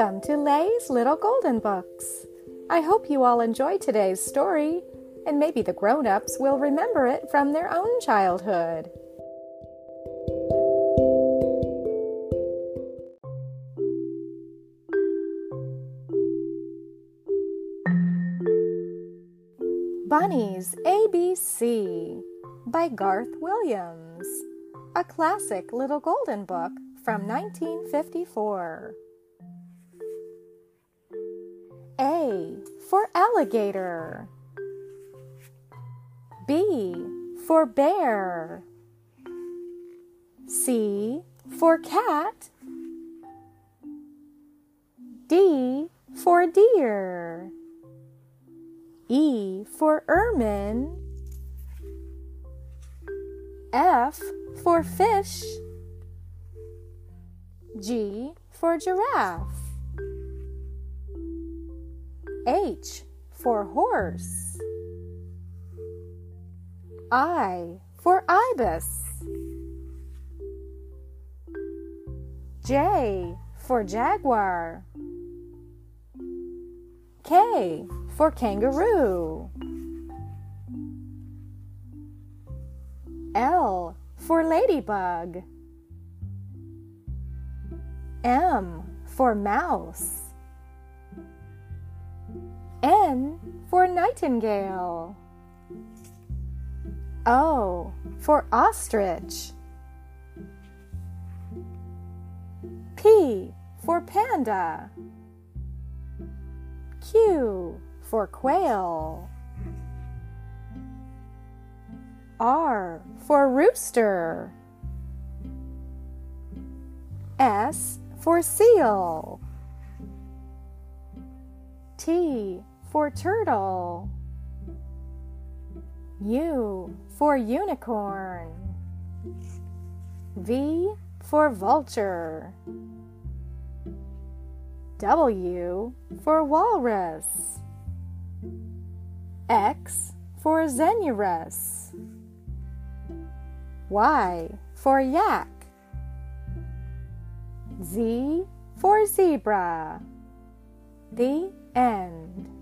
Welcome to Lay's Little Golden Books. I hope you all enjoy today's story, and maybe the grown ups will remember it from their own childhood. Bunny's ABC by Garth Williams, a classic little golden book from 1954. A for alligator. B for bear. C for cat. D for deer. E for ermine. F for fish. G for giraffe. H for horse. I for ibis. J for jaguar. K for kangaroo. L for ladybug. M for mouse. N for nightingale. O for ostrich. P for panda. Q for quail. R for rooster. S for seal. T for turtle. U for unicorn. V for vulture. W for walrus. X for xenurus. Y for yak. Z for zebra. The end.